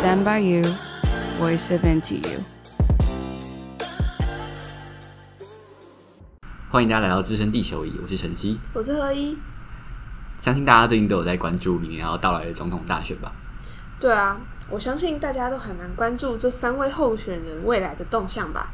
Stand by you, voice of NTU。欢迎大家来到置身地球仪，我是晨曦，我是何一。相信大家最近都有在关注明年要到来的总统大选吧？对啊，我相信大家都还蛮关注这三位候选人未来的动向吧。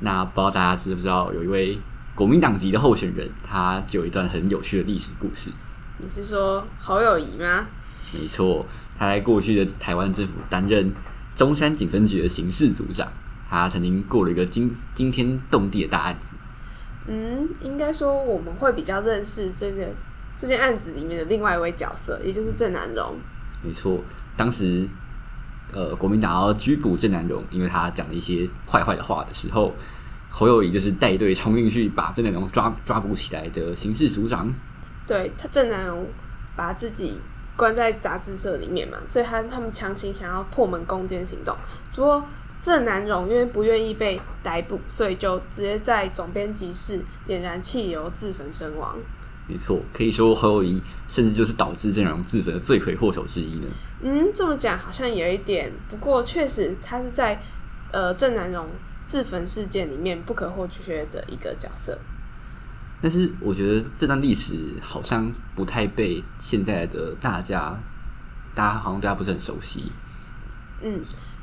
那不知道大家知不知道，有一位国民党籍的候选人，他就有一段很有趣的历史故事。你是说侯友宜吗？没错，他在过去的台湾政府担任中山警分局的刑事组长，他曾经过了一个惊惊天动地的大案子。嗯，应该说我们会比较认识这个这件案子里面的另外一位角色，也就是郑南荣。没错，当时呃国民党要拘捕郑南荣，因为他讲了一些坏坏的话的时候，侯友谊就是带队冲进去把郑南荣抓抓捕起来的刑事组长。对，他郑南荣把自己。关在杂志社里面嘛，所以他他们强行想要破门攻坚行动。不过郑南榕因为不愿意被逮捕，所以就直接在总编辑室点燃汽油自焚身亡。没错，可以说侯友谊甚至就是导致郑南榕自焚的罪魁祸首之一呢。嗯，这么讲好像有一点，不过确实他是在呃郑南榕自焚事件里面不可或缺的一个角色。但是我觉得这段历史好像不太被现在的大家，大家好像对他不是很熟悉。嗯，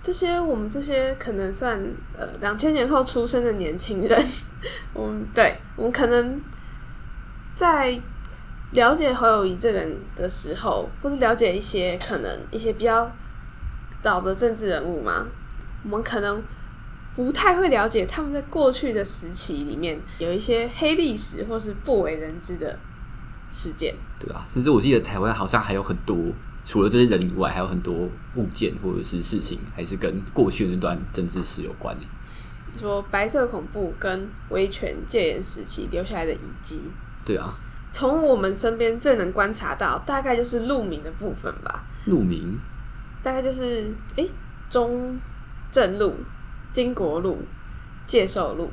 这些我们这些可能算呃两千年后出生的年轻人，我们对我们可能在了解侯友谊这个人的时候，或是了解一些可能一些比较老的政治人物嘛，我们可能。不太会了解他们在过去的时期里面有一些黑历史或是不为人知的事件，对啊，甚至我记得台湾好像还有很多除了这些人以外，还有很多物件或者是事情，还是跟过去那段政治史有关的。说白色恐怖跟威权戒严时期留下来的遗迹，对啊，从我们身边最能观察到，大概就是路名的部分吧。路名大概就是哎、欸，中正路。经国路、介寿路，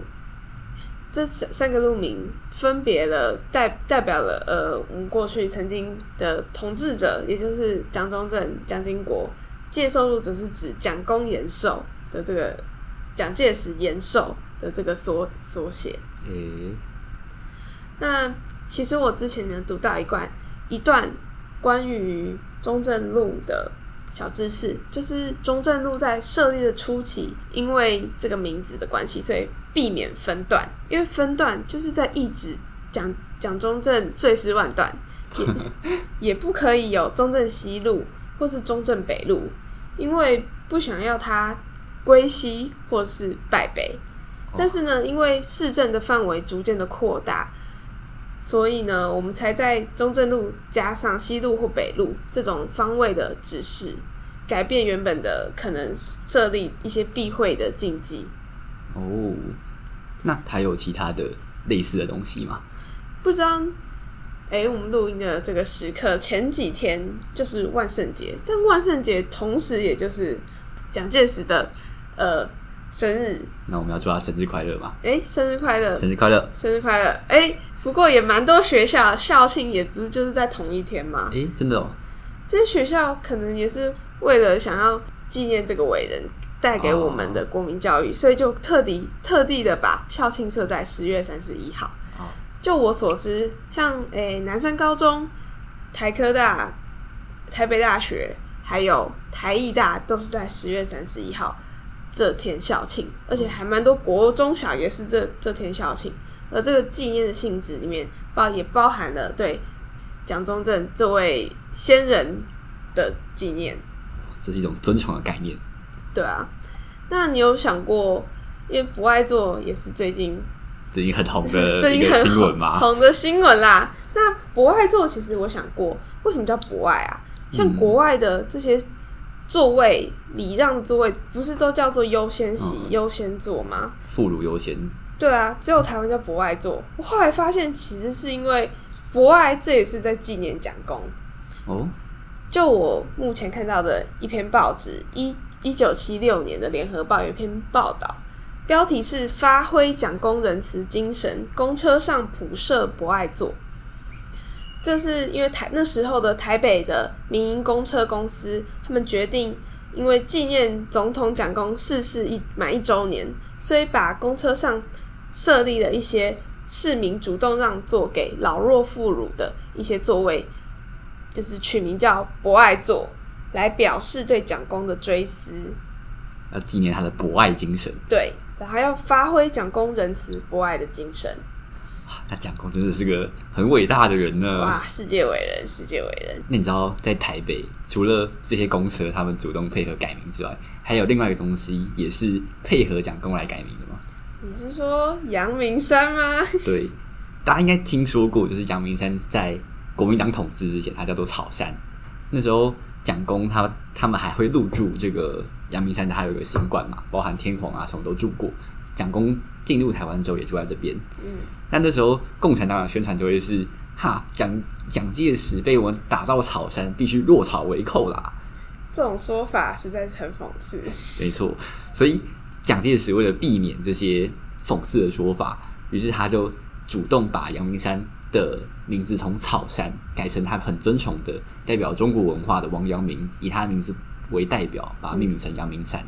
这三三个路名分别了代代表了呃，我们过去曾经的统治者，也就是蒋中正、蒋经国。介寿路则是指蒋公延寿的这个蒋介石延寿的这个缩缩写。嗯，那其实我之前呢读到一段一段关于中正路的。小知识就是中正路在设立的初期，因为这个名字的关系，所以避免分段。因为分段就是在一直讲讲中正碎尸万段，也 也不可以有中正西路或是中正北路，因为不想要它归西或是败北。但是呢，因为市政的范围逐渐的扩大，所以呢，我们才在中正路加上西路或北路这种方位的指示。改变原本的可能设立一些避讳的禁忌哦，那还有其他的类似的东西吗？不知道。哎、欸，我们录音的这个时刻前几天就是万圣节，但万圣节同时也就是蒋介石的呃生日。那我们要祝他生日快乐吗？哎、欸，生日快乐！生日快乐！生日快乐！哎、欸，不过也蛮多学校校庆也不是就是在同一天嘛。诶、欸，真的哦。这些学校可能也是为了想要纪念这个伟人带给我们的国民教育，oh. 所以就特地特地的把校庆设在十月三十一号。Oh. 就我所知，像诶、欸、南山高中、台科大、台北大学，还有台艺大，都是在十月三十一号这天校庆，而且还蛮多国中小也是这这天校庆。而这个纪念的性质里面包也包含了对。蒋中正这位先人的纪念，这是一种尊崇的概念。对啊，那你有想过，因为博爱座也是最近最近很红的 一个新闻吗？红的新闻啦。那博爱座其实我想过，为什么叫博爱啊？像国外的这些座位礼让座位，不是都叫做优先席、优、嗯、先座吗？妇孺优先。对啊，只有台湾叫博爱座。我后来发现，其实是因为。博爱，这也是在纪念蒋公哦。就我目前看到的一篇报纸，一一九七六年的《联合报》有一篇报道，标题是“发挥蒋公仁慈精神，公车上普设博爱座”。这是因为台那时候的台北的民营公车公司，他们决定因为纪念总统蒋公逝世一满一周年，所以把公车上设立了一些市民主动让座给老弱妇孺的一些座位，就是取名叫博爱座，来表示对蒋公的追思，要纪念他的博爱精神。对，然后要发挥蒋公仁慈博爱的精神。那蒋公真的是个很伟大的人呢！哇，世界伟人，世界伟人。那你知道，在台北除了这些公车他们主动配合改名之外，还有另外一个东西也是配合蒋公来改名的吗？你是说阳明山吗？对，大家应该听说过，就是阳明山在国民党统治之前，它叫做草山。那时候蒋公他他们还会入住这个阳明山，它有一个行馆嘛，包含天皇啊什么都住过。蒋公进入台湾之后也住在这边。嗯，但那时候共产党的宣传就会是：哈，蒋蒋介石被我们打到草山，必须落草为寇啦。这种说法实在是很讽刺。没错，所以蒋介石为了避免这些讽刺的说法，于是他就主动把阳明山的名字从草山改成他很尊崇的代表中国文化的王阳明，以他的名字为代表，把它命名成阳明山。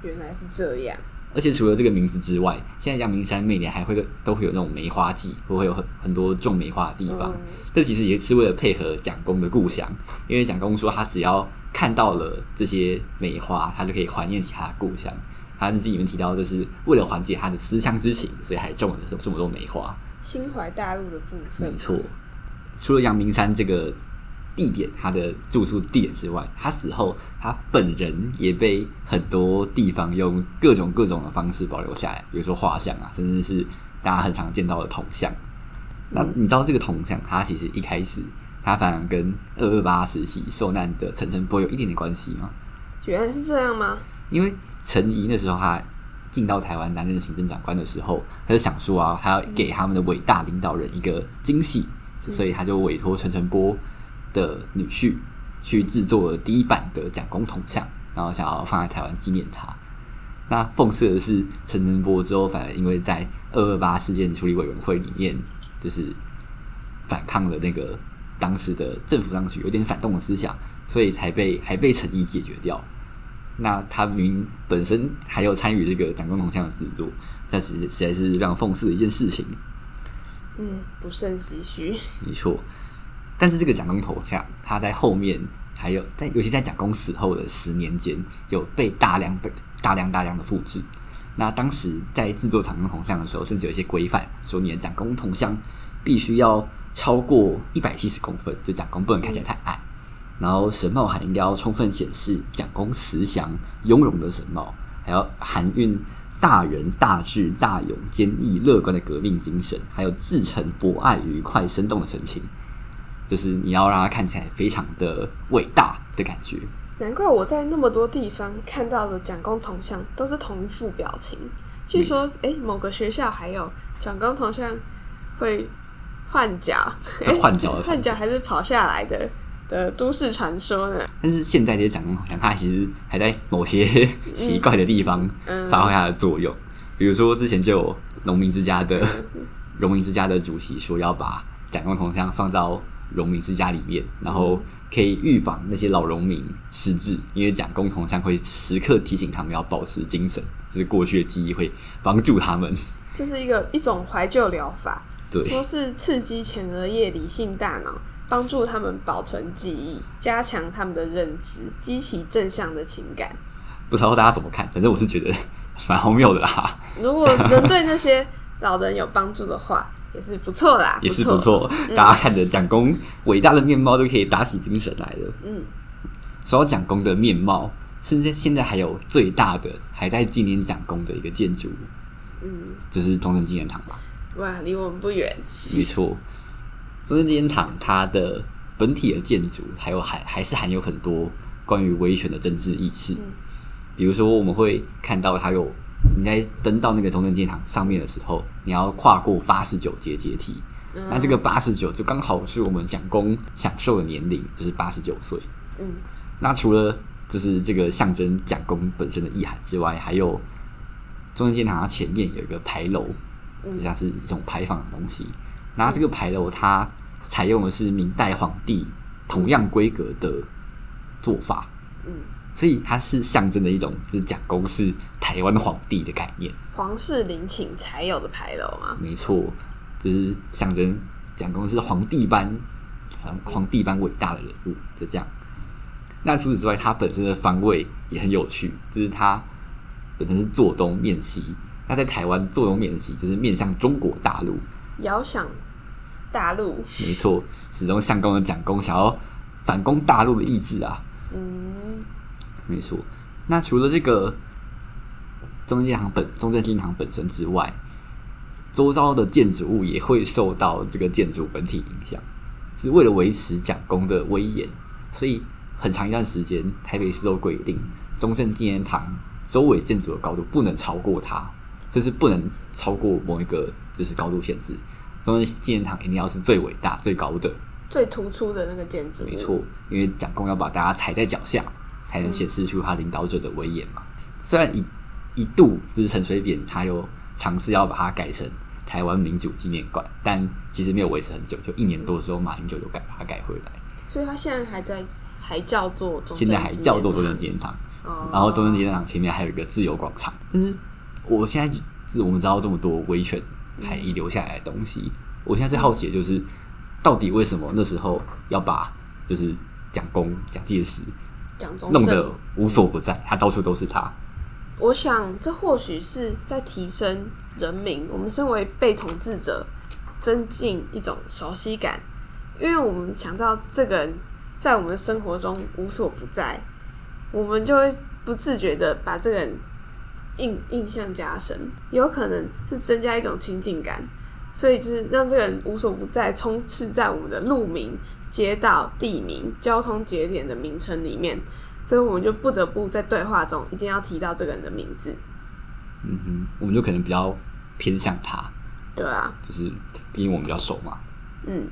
原来是这样。而且除了这个名字之外，现在阳明山每年还会都会有那种梅花季，会会有很很多种梅花的地方。嗯、这其实也是为了配合蒋公的故乡，因为蒋公说他只要看到了这些梅花，他就可以怀念起他的故乡。他日记里面提到，就是为了缓解他的思乡之情，所以还种了这么多梅花。心怀大陆的部分，没错。除了阳明山这个。地点，他的住宿地点之外，他死后，他本人也被很多地方用各种各种的方式保留下来，比如说画像啊，甚至是大家很常见到的铜像。那你知道这个铜像，它其实一开始，它反而跟二二八时期受难的陈诚波有一点点关系吗？原来是这样吗？因为陈仪那时候他进到台湾担任行政长官的时候，他就想说啊，他要给他们的伟大领导人一个惊喜，所以他就委托陈诚波。的女婿去制作了第一版的蒋公铜像，然后想要放在台湾纪念他。那讽刺的是，陈澄波之后反而因为在二二八事件处理委员会里面，就是反抗了那个当时的政府当局，有点反动的思想，所以才被还被陈毅解决掉。那他明明本身还有参与这个蒋公铜像的制作，但其实实在是非常讽刺的一件事情。嗯，不胜唏嘘。没错。但是这个蒋公头像，他在后面还有在，尤其在蒋公死后的十年间，有被大量被大量大量的复制。那当时在制作蒋公铜像的时候，甚至有一些规范，说你的蒋公铜像必须要超过一百七十公分，就蒋公不能看起来太矮。然后神帽还应该要充分显示蒋公慈祥雍容的神貌，还要含蕴大仁大智大勇坚毅乐观的革命精神，还有至诚博爱愉快生动的神情。就是你要让它看起来非常的伟大的感觉。难怪我在那么多地方看到的蒋公铜像都是同一副表情。据说，哎、欸，某个学校还有蒋公铜像会换脚，换脚的换脚还是跑下来的的都市传说呢。但是现在这些蒋公铜像，它其实还在某些奇怪的地方发挥它的作用。嗯嗯、比如说，之前就有农民之家的 农民之家的主席说要把蒋公铜像放到。农民之家里面，然后可以预防那些老农民失智，因为讲共同像会时刻提醒他们要保持精神，这是过去的记忆会帮助他们。这是一个一种怀旧疗法，对，说是刺激前额叶理性大脑，帮助他们保存记忆，加强他们的认知，激起正向的情感。不知道大家怎么看？反正我是觉得蛮荒谬的啦。如果能对那些老人有帮助的话。也是不错啦，也是不错。嗯、大家看着蒋公伟大的面貌，都可以打起精神来了。嗯，说到蒋公的面貌，甚至现在还有最大的还在纪念蒋公的一个建筑，嗯，就是中正纪念堂吧？哇，离我们不远。没错，中正纪念堂它的本体的建筑，还有还还是含有很多关于维权的政治意识。嗯、比如说，我们会看到它有。你在登到那个中正纪念堂上面的时候，你要跨过八十九阶阶梯。嗯、那这个八十九就刚好是我们蒋公享受的年龄，就是八十九岁。嗯，那除了就是这个象征蒋公本身的意涵之外，还有中正纪念堂它前面有一个牌楼，就像是一种牌坊的东西。那这个牌楼它采用的是明代皇帝同样规格的做法。嗯，所以它是象征的一种，就是蒋公是台湾皇帝的概念，皇室陵寝才有的牌楼吗？没错，这是象征蒋公是皇帝般皇皇帝般伟大的人物，就这样。那除此之外，它本身的方位也很有趣，就是它本身是坐东面西。那在台湾坐东面西，就是面向中国大陆，遥想大陆。没错，始终相公的蒋公想要反攻大陆的意志啊。嗯，没错。那除了这个中正纪念堂本中正纪念堂本身之外，周遭的建筑物也会受到这个建筑本体影响，是为了维持蒋公的威严，所以。很长一段时间，台北市都规定中正纪念堂周围建筑的高度不能超过它，这是不能超过某一个就是高度限制。中正纪念堂一定要是最伟大、最高的、最突出的那个建筑。没错，因为蒋公要把大家踩在脚下，才能显示出他领导者的威严嘛。嗯、虽然一一度就是陈水扁他又尝试要把它改成台湾民主纪念馆，但其实没有维持很久，就一年多的时候，马英九就改把它改回来。所以他现在还在。还叫做中，现在还叫做中正纪念堂，哦、然后中正纪念堂前面还有一个自由广场。但是我现在自我们知道这么多威权还遗留下来的东西，嗯、我现在最好奇的就是，到底为什么那时候要把就是蒋公、蒋介石、蒋中弄得无所不在，他到处都是他。我想这或许是在提升人民，我们身为被统治者，增进一种熟悉感，因为我们想到这个人。在我们的生活中无所不在，我们就会不自觉的把这个人印印象加深，有可能是增加一种亲近感，所以就是让这个人无所不在，充斥在我们的路名、街道、地名、交通节点的名称里面，所以我们就不得不在对话中一定要提到这个人的名字。嗯哼，我们就可能比较偏向他。对啊，就是因为我们比较熟嘛。嗯。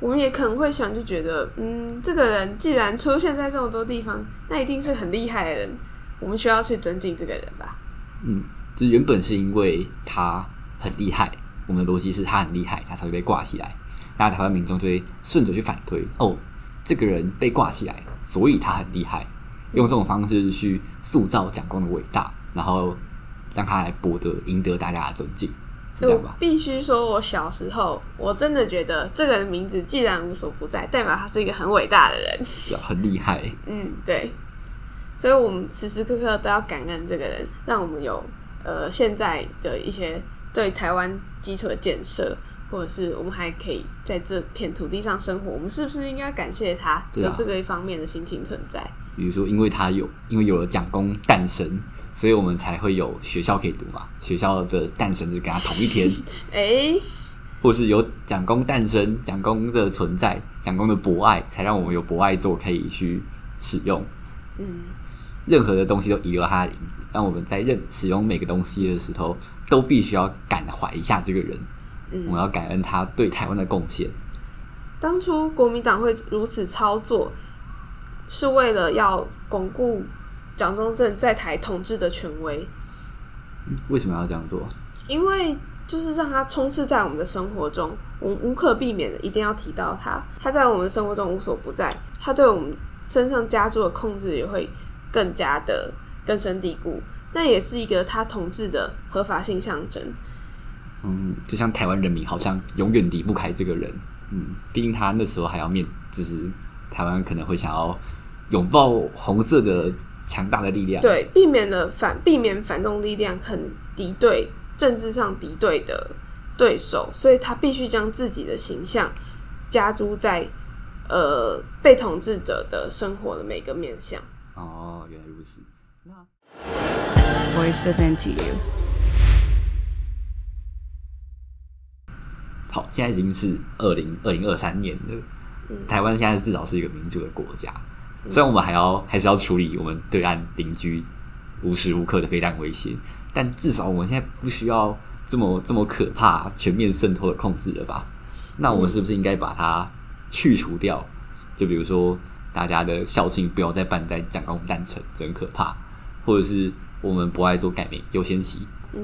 我们也可能会想，就觉得，嗯，这个人既然出现在这么多地方，那一定是很厉害的人，我们需要去尊敬这个人吧？嗯，就原本是因为他很厉害，我们的逻辑是他很厉害，他才会被挂起来。那台湾民众就会顺着去反推，哦，这个人被挂起来，所以他很厉害，用这种方式去塑造蒋公的伟大，然后让他来博得赢得大家的尊敬。是这样吧必须说，我小时候我真的觉得这个人名字既然无所不在，代表他是一个很伟大的人，很厉害。嗯，对，所以我们时时刻刻都要感恩这个人，让我们有呃现在的一些对台湾基础的建设，或者是我们还可以在这片土地上生活，我们是不是应该感谢他有这个一方面的心情存在？比如说，因为他有，因为有了蒋公诞生。所以我们才会有学校可以读嘛，学校的诞生是跟他同一天，哎、欸，或是有蒋公诞生，蒋公的存在，蒋公的博爱，才让我们有博爱座可以去使用。嗯，任何的东西都遗留他的影子，让我们在任使用每个东西的时候，都必须要感怀一下这个人。嗯，我要感恩他对台湾的贡献。当初国民党会如此操作，是为了要巩固。蒋中正在台统治的权威，为什么要这样做？因为就是让他充斥在我们的生活中，我们无可避免的一定要提到他。他在我们的生活中无所不在，他对我们身上加诸的控制也会更加的根深蒂固。那也是一个他统治的合法性象征。嗯，就像台湾人民好像永远离不开这个人。嗯，毕竟他那时候还要面，就是台湾可能会想要拥抱红色的。强大的力量，对，避免了反，避免反动力量很敌对，政治上敌对的对手，所以他必须将自己的形象加诸在呃被统治者的生活的每个面向。哦，原来如此。那 Voice of NTU。好，现在已经是二零二零二三年了，嗯、台湾现在至少是一个民主的国家。虽然我们还要还是要处理我们对岸邻居无时无刻的飞弹威胁，但至少我们现在不需要这么这么可怕、全面渗透的控制了吧？那我们是不是应该把它去除掉？就比如说，大家的校庆不要再办在蒋公诞辰，真可怕；或者是我们不爱做改名优先席。嗯，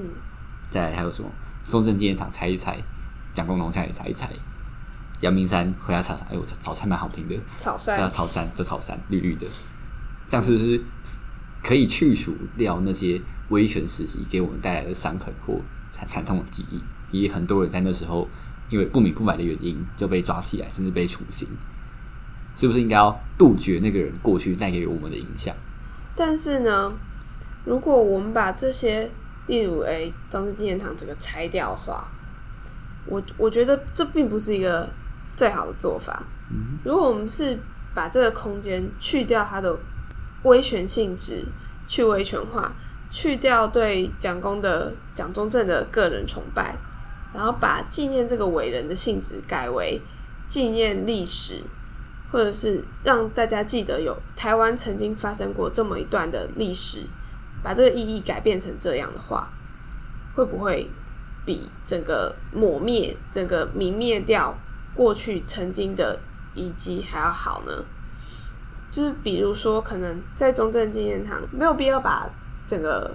再来还有什么？中正纪念堂拆一拆，蒋公铜像也拆一拆。阳明山回家草山，哎呦，炒菜蛮好听的。草山，对啊，草山，这草山绿绿的，这样是不是可以去除掉那些威权时期给我们带来的伤痕或惨痛的记忆。也很多人在那时候因为不明不白的原因就被抓起来，甚至被处刑。是不是应该要杜绝那个人过去带给我们的影响？但是呢，如果我们把这些，例如诶，张氏纪念堂整个拆掉的话，我我觉得这并不是一个最好的做法。嗯，如果我们是把这个空间去掉它的威权性质，去威权化，去掉对蒋公的蒋中正的个人崇拜，然后把纪念这个伟人的性质改为纪念历史。或者是让大家记得有台湾曾经发生过这么一段的历史，把这个意义改变成这样的话，会不会比整个抹灭、整个泯灭掉过去曾经的遗迹还要好呢？就是比如说，可能在中正纪念堂没有必要把整个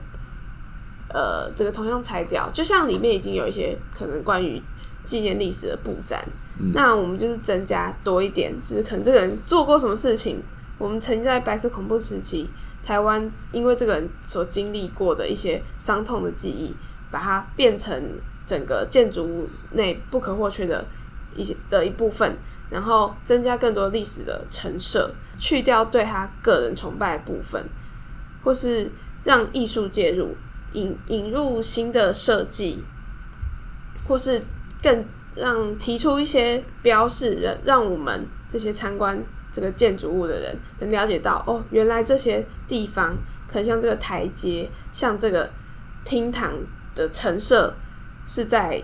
呃整个铜像拆掉，就像里面已经有一些可能关于纪念历史的布展。嗯、那我们就是增加多一点，就是可能这个人做过什么事情，我们曾经在白色恐怖时期，台湾因为这个人所经历过的一些伤痛的记忆，把它变成整个建筑物内不可或缺的一些的一部分，然后增加更多历史的陈设，去掉对他个人崇拜的部分，或是让艺术介入，引引入新的设计，或是更。让提出一些标示，让让我们这些参观这个建筑物的人能了解到，哦，原来这些地方可能像这个台阶，像这个厅堂的陈设，是在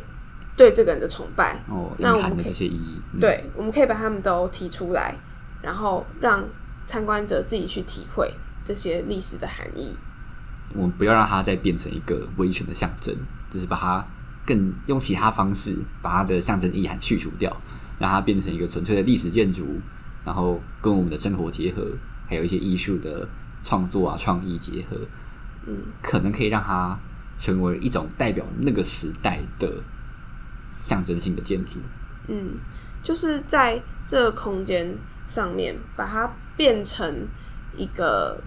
对这个人的崇拜。哦，那我们可以这些意义，嗯、对，我们可以把他们都提出来，然后让参观者自己去体会这些历史的含义。我们不要让它再变成一个威权的象征，就是把它。更用其他方式把它的象征意涵去除掉，让它变成一个纯粹的历史建筑，然后跟我们的生活结合，还有一些艺术的创作啊、创意结合，嗯，可能可以让它成为一种代表那个时代的象征性的建筑。嗯，就是在这个空间上面把它变成一个。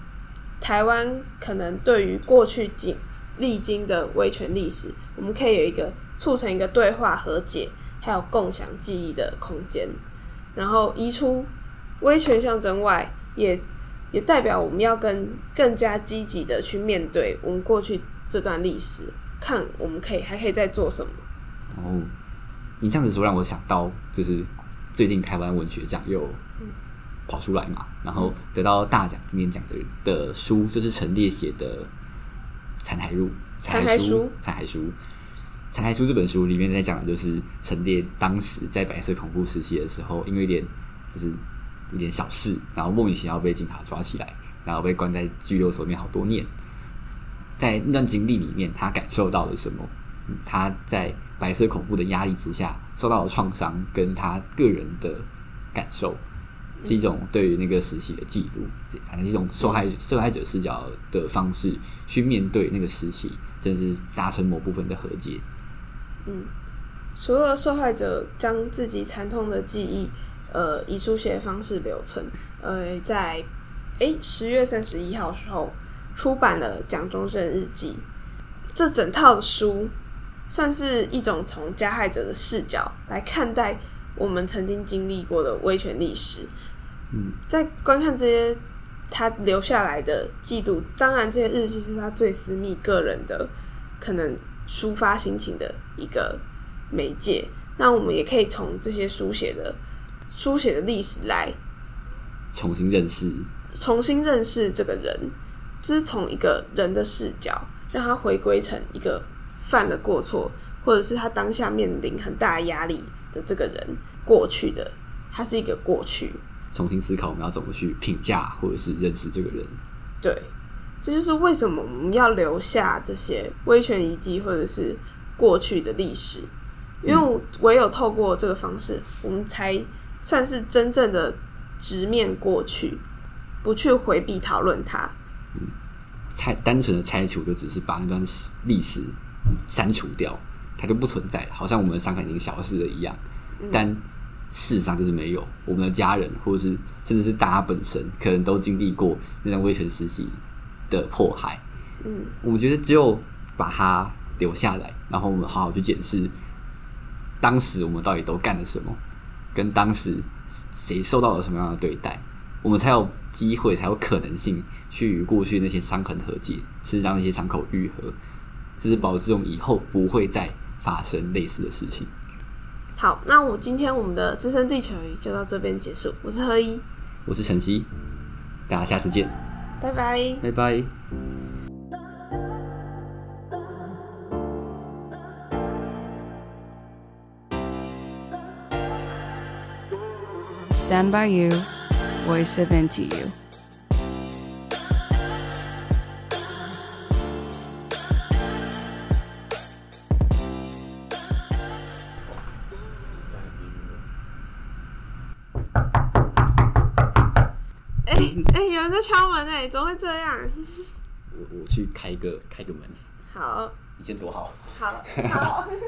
台湾可能对于过去经历经的威权历史，我们可以有一个促成一个对话、和解，还有共享记忆的空间。然后移出威权象征外，也也代表我们要跟更加积极的去面对我们过去这段历史，看我们可以还可以再做什么。哦，你这样子说让我想到，就是最近台湾文学奖又。跑出来嘛，然后得到大奖，今年奖的的书就是陈列写的《残骸录》残骸书，残骸书，残骸书这本书里面在讲的就是陈列当时在白色恐怖时期的时候，因为一点就是一点小事，然后莫名其妙被警察抓起来，然后被关在拘留所里面好多年。在那段经历里面，他感受到了什么？他在白色恐怖的压力之下受到了创伤，跟他个人的感受。是一种对于那个时期的记录，反正一种受害受害者视角的方式去面对那个时期，甚至达成某部分的和解。嗯，除了受害者将自己惨痛的记忆，呃，以书写方式留存，呃，在诶十月三十一号时候出版了《蒋中正日记》，这整套的书算是一种从加害者的视角来看待我们曾经经历过的威权历史。在观看这些他留下来的记录，当然这些日记是他最私密、个人的，可能抒发心情的一个媒介。那我们也可以从这些书写的书写的历史来重新认识，重新认识这个人，就是从一个人的视角，让他回归成一个犯了过错，或者是他当下面临很大压力的这个人过去的，他是一个过去。重新思考我们要怎么去评价或者是认识这个人。对，这就是为什么我们要留下这些威权遗迹或者是过去的历史，因为唯有透过这个方式，我们才算是真正的直面过去，不去回避讨论它。嗯，拆单纯的拆除，就只是把那段历史删除掉，它就不存在了，好像我们的伤痕已经消失了一样。嗯，但事实上就是没有，我们的家人或者是甚至是大家本身，可能都经历过那段威权时期的迫害。嗯，我们觉得只有把它留下来，然后我们好好去检视当时我们到底都干了什么，跟当时谁受到了什么样的对待，我们才有机会，才有可能性去与过去那些伤痕和解，是让那些伤口愈合，这是保证我们以后不会再发生类似的事情。好，那我今天我们的资深地球仪就到这边结束。我是何一，我是晨曦，大家下次见，拜拜，拜拜。Stand by you, voice of NTU. 哎、会这样？我我去开个开个门，好，你先躲好。好，好。